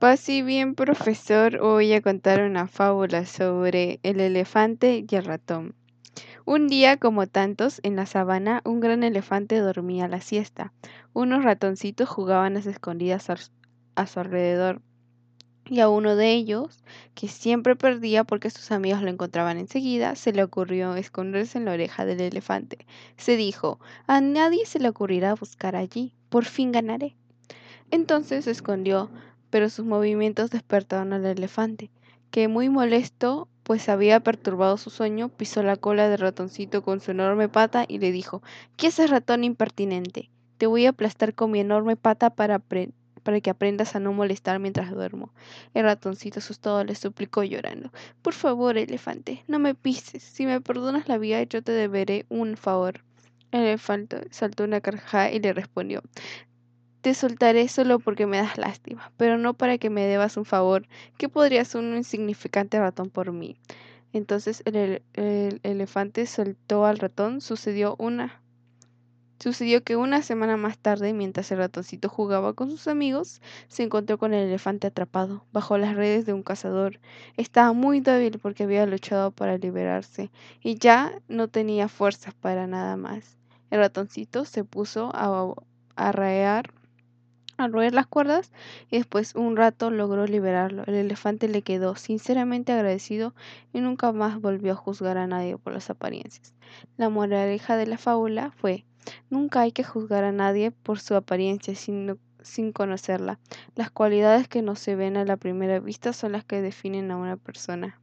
Paz y bien, profesor. Voy a contar una fábula sobre el elefante y el ratón. Un día, como tantos, en la sabana, un gran elefante dormía la siesta. Unos ratoncitos jugaban a escondidas a su alrededor. Y a uno de ellos, que siempre perdía porque sus amigos lo encontraban enseguida, se le ocurrió esconderse en la oreja del elefante. Se dijo, a nadie se le ocurrirá buscar allí, por fin ganaré. Entonces se escondió pero sus movimientos despertaron al elefante, que muy molesto, pues había perturbado su sueño, pisó la cola del ratoncito con su enorme pata y le dijo ¿Qué haces, ratón impertinente? Te voy a aplastar con mi enorme pata para, para que aprendas a no molestar mientras duermo. El ratoncito asustado le suplicó llorando Por favor, elefante, no me pises. Si me perdonas la vida, yo te deberé un favor. El elefante saltó una carcajada y le respondió te soltaré solo porque me das lástima, pero no para que me debas un favor. ¿Qué podría ser un insignificante ratón por mí? Entonces el, elefante soltó al ratón. Sucedió una. Sucedió que una semana más tarde, mientras el ratoncito jugaba con sus amigos, se encontró con el elefante atrapado bajo las redes de un cazador. Estaba muy débil porque había luchado para liberarse y ya no tenía fuerzas para nada más. El ratoncito se puso a arraear a roer las cuerdas y después un rato logró liberarlo. El elefante le quedó sinceramente agradecido y nunca más volvió a juzgar a nadie por las apariencias. La moraleja de la fábula fue nunca hay que juzgar a nadie por su apariencia sino sin conocerla. Las cualidades que no se ven a la primera vista son las que definen a una persona.